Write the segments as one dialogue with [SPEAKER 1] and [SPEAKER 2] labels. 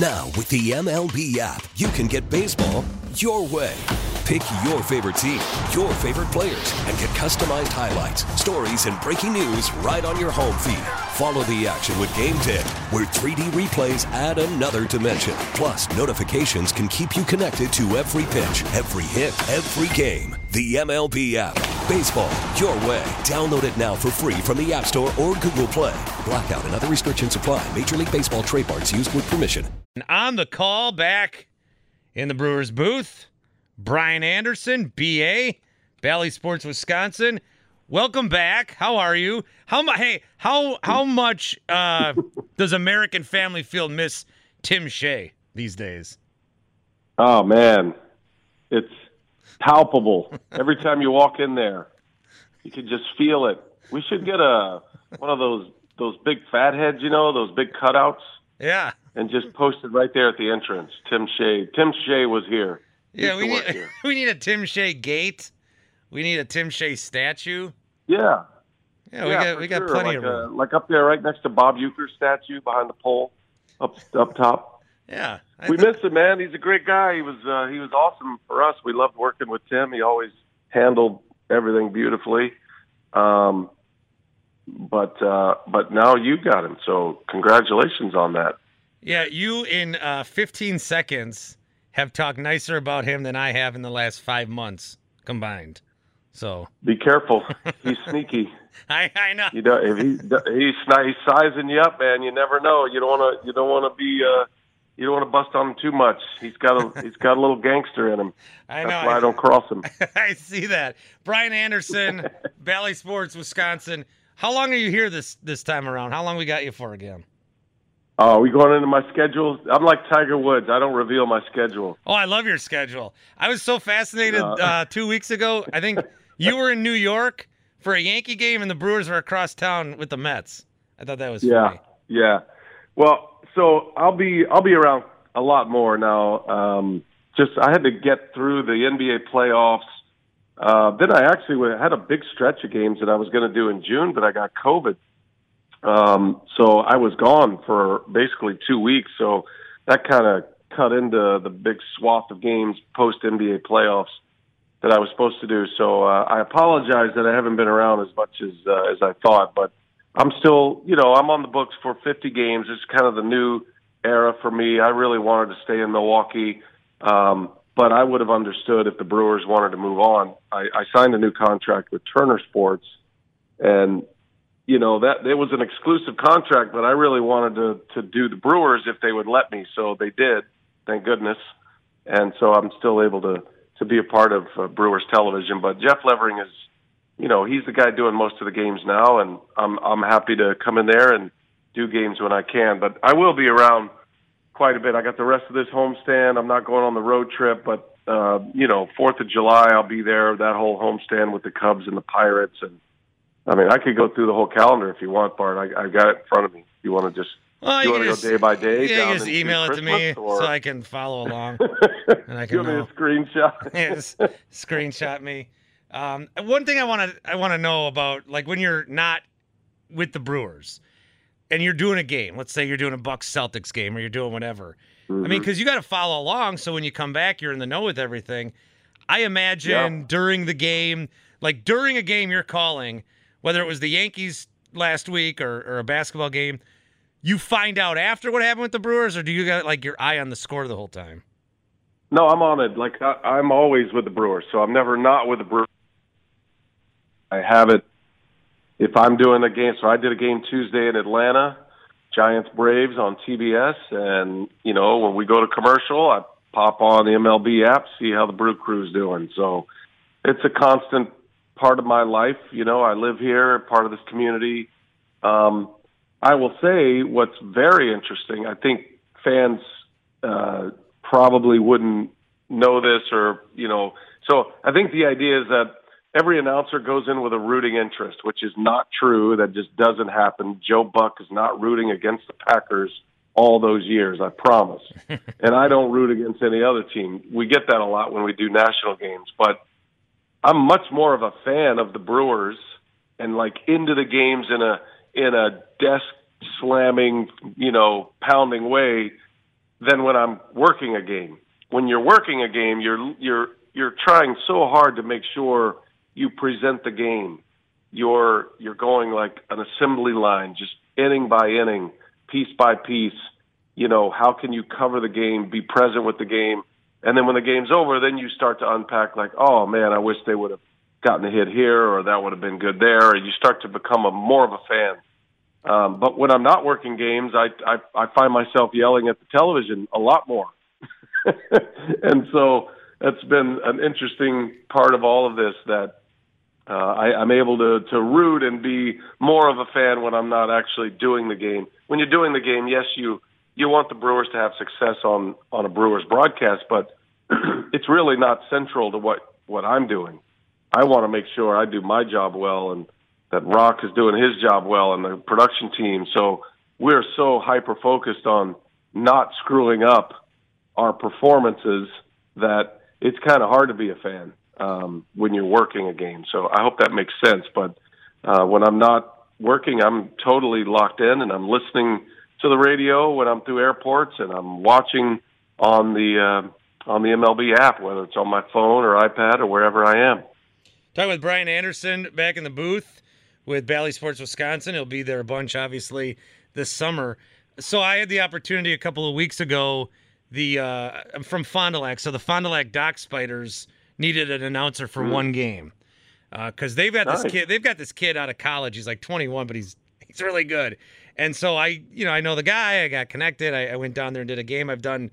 [SPEAKER 1] Now, with the MLB app, you can get baseball your way. Pick your favorite team, your favorite players, and get customized highlights, stories, and breaking news right on your home feed. Follow the action with Game Day, where 3D replays add another dimension. Plus, notifications can keep you connected to every pitch, every hit, every game. The MLB app. Baseball, your way. Download it now for free from the App Store or Google Play. Blackout and other restrictions apply. Major League Baseball trademarks used with permission.
[SPEAKER 2] And on the call back in the Brewers booth, Brian Anderson, BA, Bally Sports Wisconsin. Welcome back. How are you? How mu- Hey, how how much uh, does American Family Field miss Tim Shea these days?
[SPEAKER 3] Oh man, it's palpable. Every time you walk in there, you can just feel it. We should get a one of those those big fat heads, you know, those big cutouts,
[SPEAKER 2] Yeah,
[SPEAKER 3] and just post it right there at the entrance. Tim Shea. Tim Shea was here. He
[SPEAKER 2] yeah. We need
[SPEAKER 3] here.
[SPEAKER 2] we need a Tim Shea gate. We need a Tim Shea statue.
[SPEAKER 3] Yeah.
[SPEAKER 2] Yeah, we
[SPEAKER 3] yeah,
[SPEAKER 2] got we got
[SPEAKER 3] sure.
[SPEAKER 2] plenty
[SPEAKER 3] like
[SPEAKER 2] of room.
[SPEAKER 3] uh, like up there, right next to Bob Uecker's statue behind the pole, up up top.
[SPEAKER 2] Yeah, I
[SPEAKER 3] we
[SPEAKER 2] thi-
[SPEAKER 3] miss him, man. He's a great guy. He was uh, he was awesome for us. We loved working with Tim. He always handled everything beautifully. Um, but uh, but now you got him, so congratulations on that.
[SPEAKER 2] Yeah, you in uh, 15 seconds have talked nicer about him than I have in the last five months combined. So
[SPEAKER 3] Be careful. He's sneaky.
[SPEAKER 2] I I know.
[SPEAKER 3] You know, if he he's he's sizing you up, man. You never know. You don't want to. You don't want to be. Uh, you don't want to bust on him too much. He's got a he's got a little gangster in him.
[SPEAKER 2] I
[SPEAKER 3] That's
[SPEAKER 2] know.
[SPEAKER 3] why I don't cross him.
[SPEAKER 2] I see that. Brian Anderson, Bally Sports, Wisconsin. How long are you here this this time around? How long we got you for again?
[SPEAKER 3] Oh, we going into my schedule? I'm like Tiger Woods. I don't reveal my schedule.
[SPEAKER 2] Oh, I love your schedule. I was so fascinated
[SPEAKER 3] Yeah.
[SPEAKER 2] uh, two weeks ago. I think you were in New York for a Yankee game, and the Brewers were across town with the Mets. I thought that was
[SPEAKER 3] Yeah,
[SPEAKER 2] funny.
[SPEAKER 3] yeah. Well, so I'll be I'll be around a lot more now. Um, just I had to get through the NBA playoffs. Uh, then I actually had a big stretch of games that I was going to do in June, but I got COVID. Um, so I was gone for basically two weeks. So that kind of cut into the big swath of games post NBA playoffs that I was supposed to do. So uh, I apologize that I haven't been around as much as uh, as I thought, but I'm still, you know, I'm on the books for 50 games. It's kind of the new era for me. I really wanted to stay in Milwaukee, um, but I would have understood if the Brewers wanted to move on. I, I signed a new contract with Turner Sports, and you know that it was an exclusive contract, but I really wanted to to do the Brewers if they would let me. So they did, thank goodness, and so I'm still able to to be a part of uh, Brewers television. But Jeff Levering is you know, he's the guy doing most of the games now, and I'm I'm happy to come in there and do games when I can. But I will be around quite a bit. I got the rest of this homestand. I'm not going on the road trip, but uh, you know, Fourth of July, I'll be there. That whole homestand with the Cubs and the Pirates, and I mean, I could go through the whole calendar if you want, Bart. I, I got it in front of me. If you want to just
[SPEAKER 2] Well,
[SPEAKER 3] you
[SPEAKER 2] you
[SPEAKER 3] want to go day by day?
[SPEAKER 2] Yeah, just email it to me
[SPEAKER 3] or-
[SPEAKER 2] so I can follow along. and I can
[SPEAKER 3] want me to screenshot?
[SPEAKER 2] Yes, screenshot me. Um, one thing I want to I want to know about like when you're not with the Brewers and you're doing a game. Let's say you're doing a Bucks Celtics game or you're doing whatever. I
[SPEAKER 3] Mm-hmm.
[SPEAKER 2] mean, because you got to follow along. So when you come back, you're in the know with everything. I imagine
[SPEAKER 3] Yeah.
[SPEAKER 2] during the game, like during a game you're calling, whether it was the Yankees last week or, or a basketball game, you find out after what happened with the Brewers, or do you got like your eye on the score the whole time?
[SPEAKER 3] No, I'm on it. Like I, I'm always with the Brewers, so I'm never not with the Brewers. I have it. If I'm doing a game, so I did a game Tuesday in Atlanta, Giants Braves on TBS, and you know when we go to commercial, I pop on the MLB app, see how the Brew Crew's doing. So it's a constant part of my life. You know, I live here, part of this community. Um, I will say what's very interesting. I think fans uh, probably wouldn't know this or you know. So I think the idea is that every announcer goes in with a rooting interest, which is not true. That just doesn't happen. Joe Buck is not rooting against the Packers all those years, I promise. and I don't root against any other team. We get that a lot when we do national games, but I'm much more of a fan of the Brewers and like into the games in a in a desk slamming, you know, pounding way than when I'm working a game. When you're working a game, you're you're you're trying so hard to make sure you present the game. You're you're going like an assembly line, just inning by inning, piece by piece. You know, how can you cover the game, be present with the game, and then when the game's over, then you start to unpack like, oh man, I wish they would have gotten a hit here, or that would have been good there. And you start to become a more of a fan. Um, but when I'm not working games, I, I I find myself yelling at the television a lot more, and so that's been an interesting part of all of this that uh, I, I'm able to to root and be more of a fan when I'm not actually doing the game. When you're doing the game, yes, you you want the Brewers to have success on on a Brewers broadcast, but it's really not central to what what I'm doing. I want to make sure I do my job well and that Rock is doing his job well and the production team. So we're so hyper focused on not screwing up our performances that it's kind of hard to be a fan um, when you're working a game. So I hope that makes sense. But uh, when I'm not working, I'm totally locked in and I'm listening to the radio when I'm through airports and I'm watching on the uh, on the MLB app, whether it's on my phone or iPad or wherever I am.
[SPEAKER 2] Talking with Brian Anderson back in the booth with Bally Sports Wisconsin. He'll be there a bunch, obviously, this summer. So I had the opportunity a couple of weeks ago. The uh, I'm from Fond du Lac, so the Fond du Lac Dock Spiders needed an announcer for mm. one game because uh, they've got nice. this kid. They've got this kid out of college. He's like 21, but he's he's really good. And so I, you know, I know the guy. I got connected. I, I went down there and did a game. I've done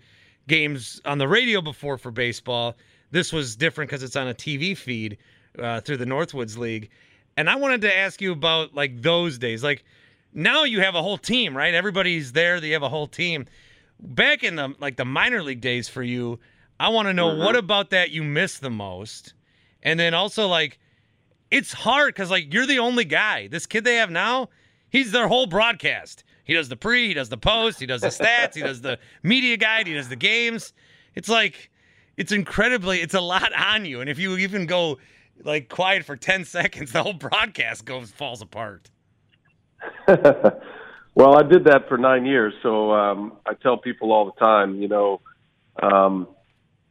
[SPEAKER 2] games on the radio before for baseball. This was different because it's on a TV feed uh, through the Northwoods League. And I wanted to ask you about like those days. Like now you have a whole team, right? Everybody's there. They have a whole team. Back in the like the minor league days for you, I want to know mm-hmm. what about that you miss the most, and then also like it's hard because like you're the only guy. This kid they have now, he's their whole broadcast. He does the pre, he does the post, he does the stats, he does the media guide, he does the games. It's like it's incredibly it's a lot on you, and if you even go like quiet for ten seconds, the whole broadcast goes falls apart.
[SPEAKER 3] well, I did that for nine years, so um, I tell people all the time, you know. Um,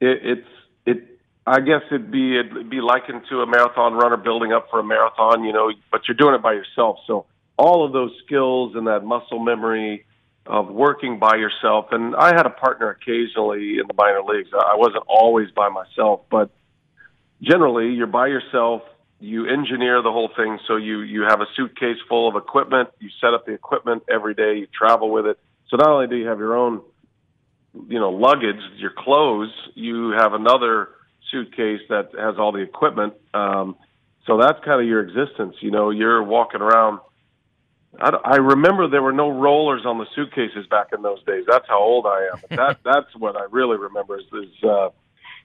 [SPEAKER 3] it, it's it. I guess it'd be it'd be likened to a marathon runner building up for a marathon, you know, but you're doing it by yourself. So all of those skills and that muscle memory of working by yourself. And I had a partner occasionally in the minor leagues. I wasn't always by myself, but generally you're by yourself. You engineer the whole thing. So you, you have a suitcase full of equipment. You set up the equipment every day. You travel with it. So not only do you have your own you know luggage, your clothes, you have another suitcase that has all the equipment. Um, so that's kind of your existence. You know, you're walking around. I, I remember there were no rollers on the suitcases back in those days. That's how old I am. But that that's what I really remember is, is uh,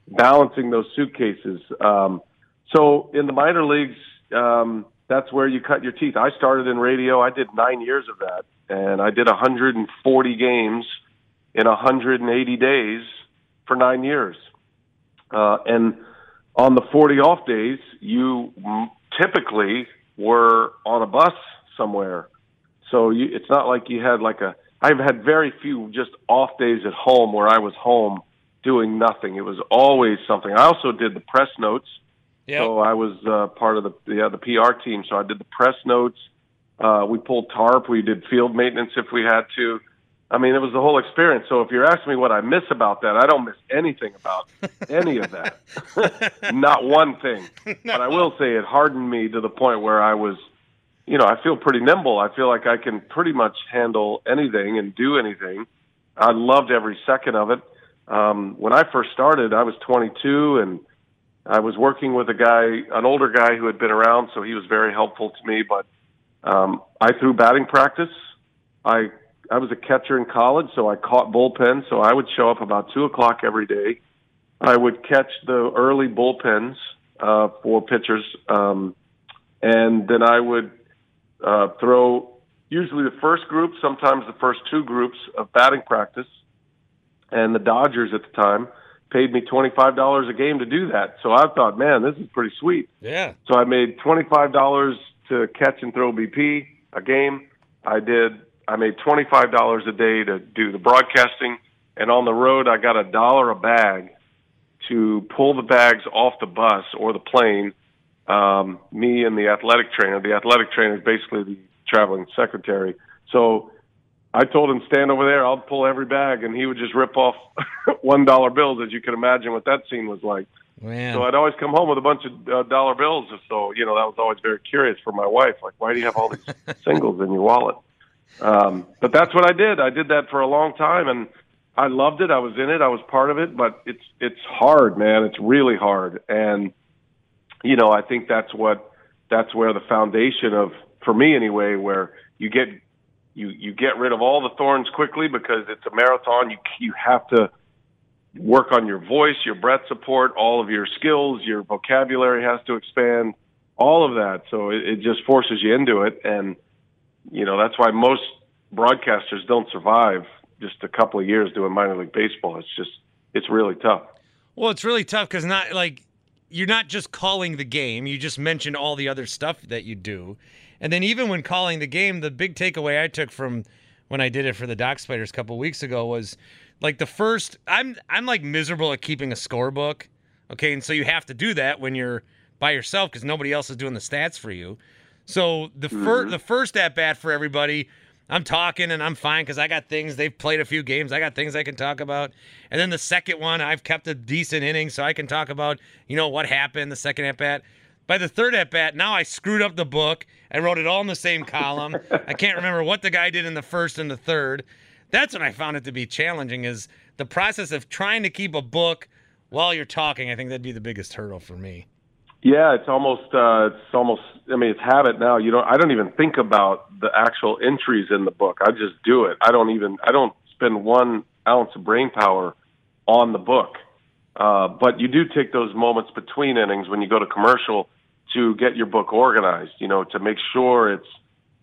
[SPEAKER 3] balancing those suitcases. Um, so in the minor leagues, um, that's where you cut your teeth. I started in radio. I did nine years of that, and I did 140 games in 180 days for nine years. Uh, and on the 40 off days, you typically were on a bus somewhere. So you, it's not like you had like a. I've had very few just off days at home where I was home doing nothing. It was always something. I also did the press notes. Yep. So I was uh, part of the the, uh, the PR team. So I did the press notes. Uh, we pulled tarp. We did field maintenance if we had to. I mean, it was the whole experience. So if you're asking me what I miss about that, I don't miss anything about any of that. Not one thing. no. But I will say it hardened me to the point where I was, you know, I feel pretty nimble. I feel like I can pretty much handle anything and do anything. I loved every second of it. Um, when I first started, I was 22 and I was working with a guy, an older guy who had been around, so he was very helpful to me. But um, I threw batting practice. I I was a catcher in college, so I caught bullpens. So I would show up about two o'clock every day. I would catch the early bullpens uh, for pitchers, um, and then I would uh, throw usually the first group, sometimes the first two groups of batting practice. And the Dodgers at the time paid me twenty five dollars a game to do that. So I thought, man, this is pretty sweet.
[SPEAKER 2] Yeah.
[SPEAKER 3] So I made twenty five dollars to catch and throw BP a game. I did. I made twenty five dollars a day to do the broadcasting, and on the road I got a dollar a bag to pull the bags off the bus or the plane. Um, me and the athletic trainer. The athletic trainer is basically the traveling secretary. So I told him stand over there. I'll pull every bag, and he would just rip off one dollar bills. As you can imagine, what that scene was like.
[SPEAKER 2] Man.
[SPEAKER 3] So I'd always come home with a bunch of uh, dollar bills. So you know that was always very curious for my wife. Like, why do you have all these singles in your wallet? Um, but that's what I did. I did that for a long time, and I loved it. I was in it. I was part of it. But it's it's hard, man. It's really hard, and you know I think that's what that's where the foundation of for me anyway, where you get you you get rid of all the thorns quickly because it's a marathon. You you have to work on your voice, your breath support, all of your skills, your vocabulary has to expand, all of that. So it, it just forces you into it, and you know that's why most broadcasters don't survive just a couple of years doing minor league baseball. It's just it's really tough.
[SPEAKER 2] Well, it's really tough because not like you're not just calling the game. You just mentioned all the other stuff that you do, and then even when calling the game, the big takeaway I took from when I did it for the Dock Spiders a couple weeks ago was like the first. I'm I'm like miserable at keeping a scorebook. Okay, and so you have to do that when you're by yourself because nobody else is doing the stats for you. So the mm-hmm. first the first at bat for everybody I'm talking and I'm fine because I got things. They've played a few games. I got things I can talk about. And then the second one, I've kept a decent inning, so I can talk about, you know, what happened the second at bat. By the third at bat, now I screwed up the book. I wrote it all in the same column. I can't remember what the guy did in the first and the third. That's when I found it to be challenging is the process of trying to keep a book while you're talking. I think that'd be the biggest hurdle for me.
[SPEAKER 3] Yeah, it's almost uh, it's almost. I mean, it's habit now. You know, I don't even think about the actual entries in the book. I just do it. I don't even. I don't spend one ounce of brain power on the book. Uh, but you do take those moments between innings when you go to commercial to get your book organized. You know, to make sure it's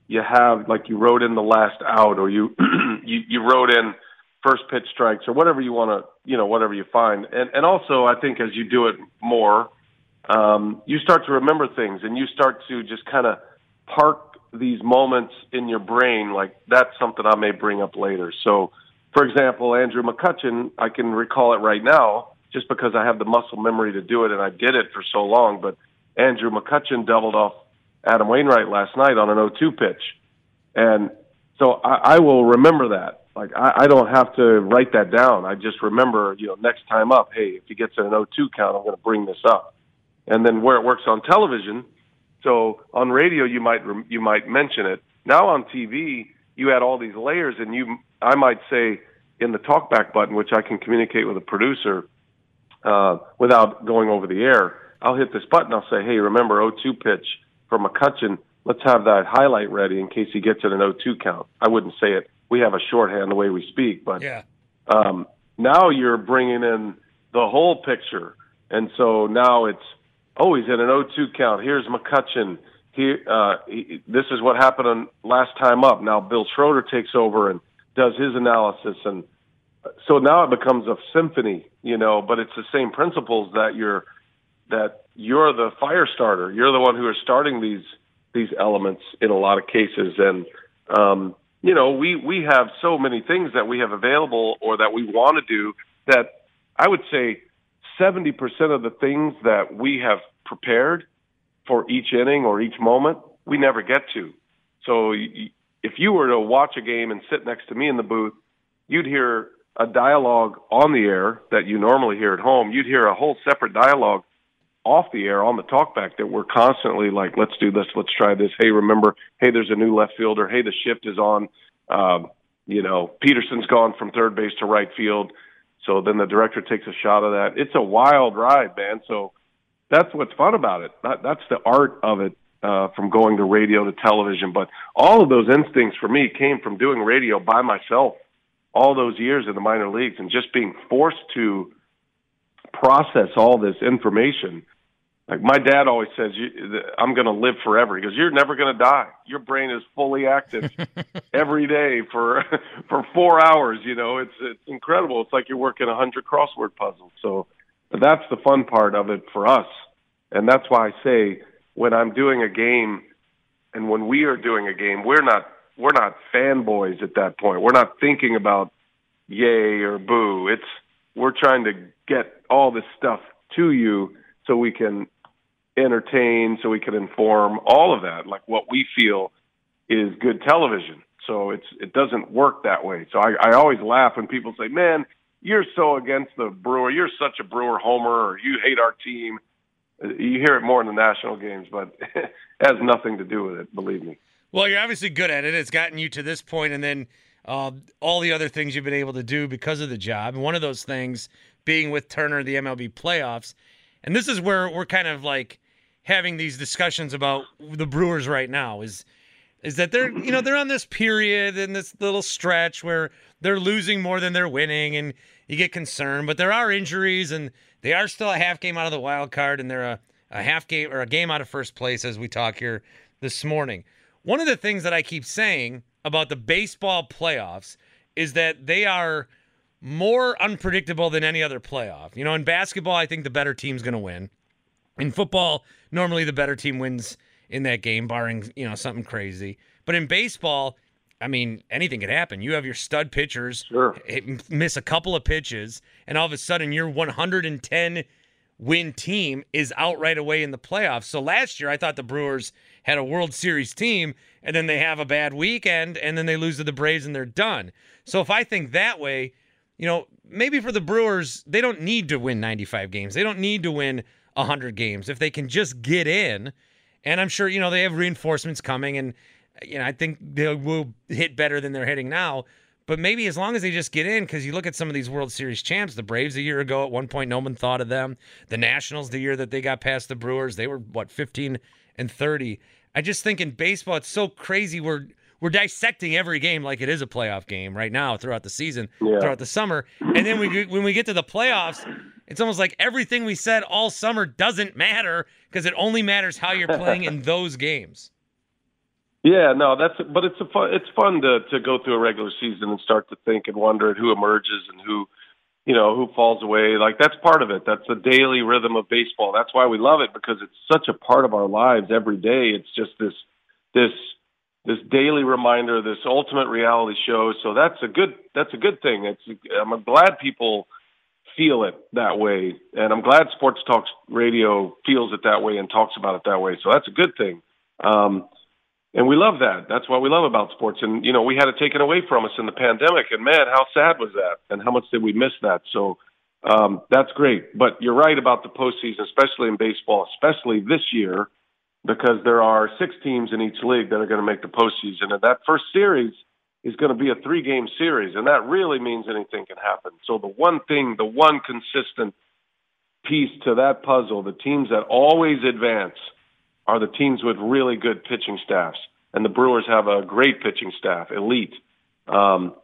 [SPEAKER 3] you have like you wrote in the last out or you you, you wrote in first pitch strikes or whatever you want to you know whatever you find. And and also I think as you do it more um, you start to remember things and you start to just kind of park these moments in your brain like that's something I may bring up later. So, for example, Andrew McCutchen, I can recall it right now just because I have the muscle memory to do it and I did it for so long. But Andrew McCutchen doubled off Adam Wainwright last night on an 0-2 pitch, and so I, I will remember that. Like I, I don't have to write that down. I just remember, you know, next time up, hey, if he gets an 0-2 count, I'm going to bring this up and then where it works on television. So on radio, you might you might mention it. Now on TV, you add all these layers, and you I might say in the talkback button, which I can communicate with a producer uh, without going over the air. I'll hit this button. I'll say, "Hey, remember 0-2 pitch for McCutchen? Let's have that highlight ready in case he gets it an 0-2 count." I wouldn't say it. We have a shorthand the way we speak, but
[SPEAKER 2] yeah.
[SPEAKER 3] um, now you're bringing in the whole picture, and so now it's oh, he's in an 0-2 count. Here's McCutchen. He, uh, he, this is what happened on last time up. Now Bill Schroeder takes over and does his analysis, and so now it becomes a symphony, you know. But it's the same principles that you're that you're the fire starter. You're the one who is starting these these elements in a lot of cases, and um, you know we we have so many things that we have available or that we want to do that I would say 70% of the things that we have prepared for each inning or each moment, we never get to. So if you were to watch a game and sit next to me in the booth, you'd hear a dialogue on the air that you normally hear at home. You'd hear a whole separate dialogue off the air on the talkback that we're constantly like, let's do this, let's try this. Hey, remember, hey, there's a new left fielder. Hey, the shift is on. Um, you know, Peterson's gone from third base to right field. So then the director takes a shot of that. It's a wild ride, man. So that's what's fun about it. That, that's the art of it uh, from going to radio to television. But all of those instincts for me came from doing radio by myself all those years in the minor leagues and just being forced to process all this information. Like my dad always says, "I'm going to live forever." He goes, "You're never going to die. Your brain is fully active every day for for four hours. You know, it's it's incredible. It's like you're working a hundred crossword puzzles. So that's the fun part of it for us, and that's why I say when I'm doing a game, and when we are doing a game, we're not we're not fanboys at that point. We're not thinking about yay or boo. It's we're trying to get all this stuff to you so we can entertain, so we can inform, all of that, like what we feel is good television. So it's it doesn't work that way. So I, I always laugh when people say, "Man, you're so against the Brewer. You're such a Brewer homer, or you hate our team." You hear it more in the national games, but it has nothing to do with it. Believe me.
[SPEAKER 2] Well, you're obviously good at it. It's gotten you to this point, and then uh, all the other things you've been able to do because of the job. And one of those things being with Turner, the MLB playoffs. And this is where we're kind of like having these discussions about the Brewers right now is is that they're you know they're on this period and this little stretch where they're losing more than they're winning and you get concerned but there are injuries and they are still a half game out of the wild card and they're a, a half game or a game out of first place as we talk here this morning. One of the things that i keep saying about the baseball playoffs is that they are more unpredictable than any other playoff you know in basketball i think the better team's going to win in football, normally the better team wins in that game, barring you know something crazy. But in baseball, I mean, anything could happen. You have your stud pitchers
[SPEAKER 3] sure.
[SPEAKER 2] miss a couple of pitches, and all of a sudden your 110 win team is out right away in the playoffs. So last year, I thought the Brewers had a World Series team, and then they have a bad weekend, and then they lose to the Braves, and they're done. So if I think that way, you know, maybe for the Brewers, they don't need to win 95 games. They don't need to win 100 games. If they can just get in, and I'm sure, you know, they have reinforcements coming, and, you know, I think they will hit better than they're hitting now. But maybe as long as they just get in, because you look at some of these World Series champs, the Braves a year ago, at one point, no one thought of them. The Nationals, the year that they got past the Brewers, they were, what, 15 and 30. I just think in baseball, it's so crazy. We're, we're dissecting every game like it is a playoff game right now throughout the season, yeah. throughout the summer. And then we, when we get to the playoffs, it's almost like everything we said all summer doesn't matter because it only matters how you're playing in those games.
[SPEAKER 3] Yeah, no, that's but it's a fun it's fun to to go through a regular season and start to think and wonder who emerges and who you know who falls away. Like that's part of it. That's the daily rhythm of baseball. That's why we love it because it's such a part of our lives every day. It's just this this this daily reminder, this ultimate reality show. So that's a good that's a good thing. It's I'm glad people feel it that way. And I'm glad Sports Talk Radio feels it that way and talks about it that way. So that's a good thing. Um, and we love that. That's what we love about sports. And, you know, we had it taken away from us in the pandemic. And man, how sad was that? And how much did we miss that? So um, that's great. But you're right about the postseason, especially in baseball, especially this year, because there are six teams in each league that are going to make the postseason. And that first series – is going to be a three game series, and that really means anything can happen. So the one thing, the one consistent piece to that puzzle, the teams that always advance are the teams with really good pitching staffs. And the Brewers have a great pitching staff, elite. Um,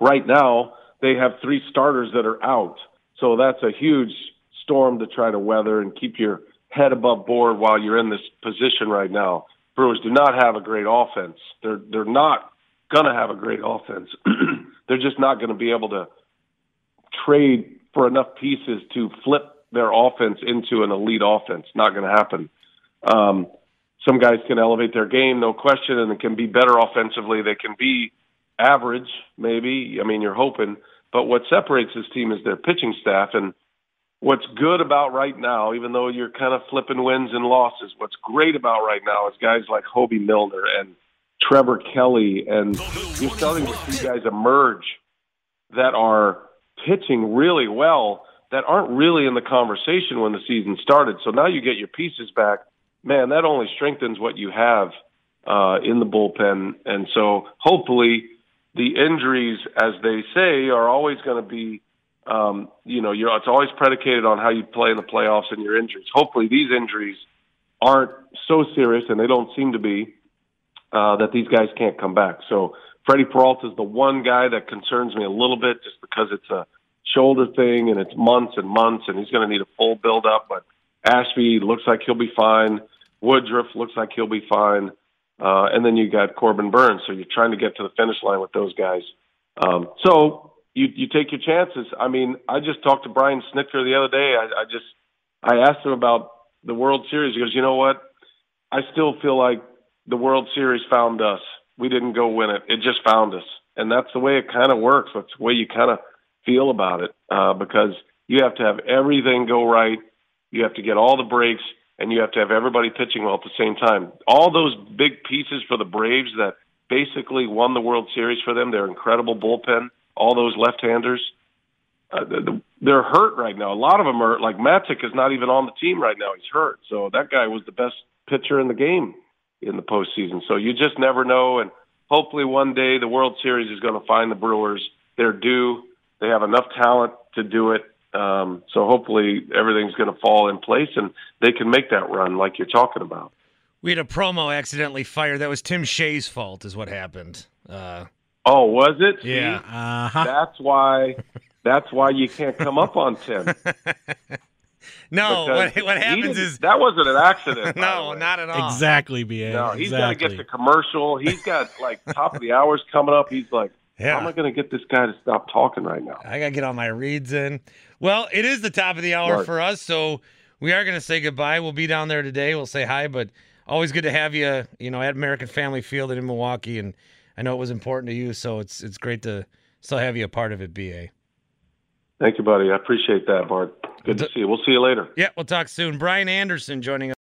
[SPEAKER 3] right now, they have three starters that are out. So that's a huge storm to try to weather and keep your head above board while you're in this position right now. Brewers do not have a great offense. They're they're not going to have a great offense. They're just not going to be able to trade for enough pieces to flip their offense into an elite offense. Not going to happen. Um, some guys can elevate their game, no question, and can be better offensively. They can be average, maybe. I mean, you're hoping. But what separates this team is their pitching staff. And what's good about right now, even though you're kind of flipping wins and losses, what's great about right now is guys like Hoby Milner and Trevor Kelley, and you're starting to see guys emerge that are pitching really well that aren't really in the conversation when the season started. So now you get your pieces back. Man, that only strengthens what you have uh, in the bullpen. And so hopefully the injuries, as they say, are always going to be, um, you know, you're, it's always predicated on how you play in the playoffs and your injuries. Hopefully these injuries – aren't so serious, and they don't seem to be, uh, that these guys can't come back. So Freddy Peralta is the one guy that concerns me a little bit, just because it's a shoulder thing and it's months and months, and he's going to need a full build up. But Ashby looks like he'll be fine. Woodruff looks like he'll be fine. Uh, and then you got Corbin Burnes. So you're trying to get to the finish line with those guys. Um, so you, you take your chances. I mean, I just talked to Brian Snitker the other day. I, I just, I asked him about the World Series. He goes, you know what? I still feel like the World Series found us. We didn't go win it. It just found us. And that's the way it kind of works. That's the way you kind of feel about it, uh, because you have to have everything go right. You have to get all the breaks and you have to have everybody pitching well at the same time. All those big pieces for the Braves that basically won the World Series for them, their incredible bullpen, all those left-handers, uh, they're hurt right now. A lot of them are like Matzek is not even on the team right now. He's hurt. So that guy was the best pitcher in the game in the postseason. So you just never know. And hopefully one day the World Series is going to find the Brewers. They're due. They have enough talent to do it. Um, so hopefully everything's going to fall in place and they can make that run like you're talking about.
[SPEAKER 2] We had a promo accidentally fired. That was Tim Shea's fault, is what happened. Uh,
[SPEAKER 3] oh, was it?
[SPEAKER 2] Yeah.
[SPEAKER 4] Uh-huh.
[SPEAKER 3] That's why. That's why you can't come up on Tim.
[SPEAKER 2] no, what, what happens is
[SPEAKER 3] that wasn't an accident.
[SPEAKER 2] no, not at all.
[SPEAKER 4] Exactly, BA.
[SPEAKER 3] No, he's
[SPEAKER 4] exactly.
[SPEAKER 3] got to get the commercial. He's got like top of the hours coming up. He's like,
[SPEAKER 2] Yeah.
[SPEAKER 3] how am I going to get this guy to stop talking right now?
[SPEAKER 2] I gotta get all my reads in. Well, it is the top of the hour
[SPEAKER 3] Right.
[SPEAKER 2] for us, so we are gonna say goodbye. We'll be down there today. We'll say hi, but always good to have you. You know, at American Family Field and in Milwaukee, and I know it was important to you, so it's it's great to still have you a part of it. Ba.
[SPEAKER 3] Thank you, buddy. I appreciate that, Bart. Good to see you. We'll see you later.
[SPEAKER 2] Yeah, we'll talk soon. Brian Anderson joining us.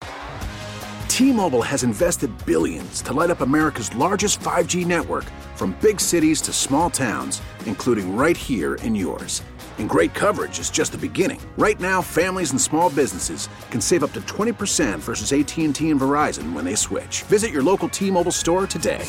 [SPEAKER 5] T-Mobile has invested billions to light up America's largest 5G network from big cities to small towns, including right here in yours. And great coverage is just the beginning. Right now, families and small businesses can save up to 20% versus AT&T and Verizon when they switch. Visit your local T-Mobile store today.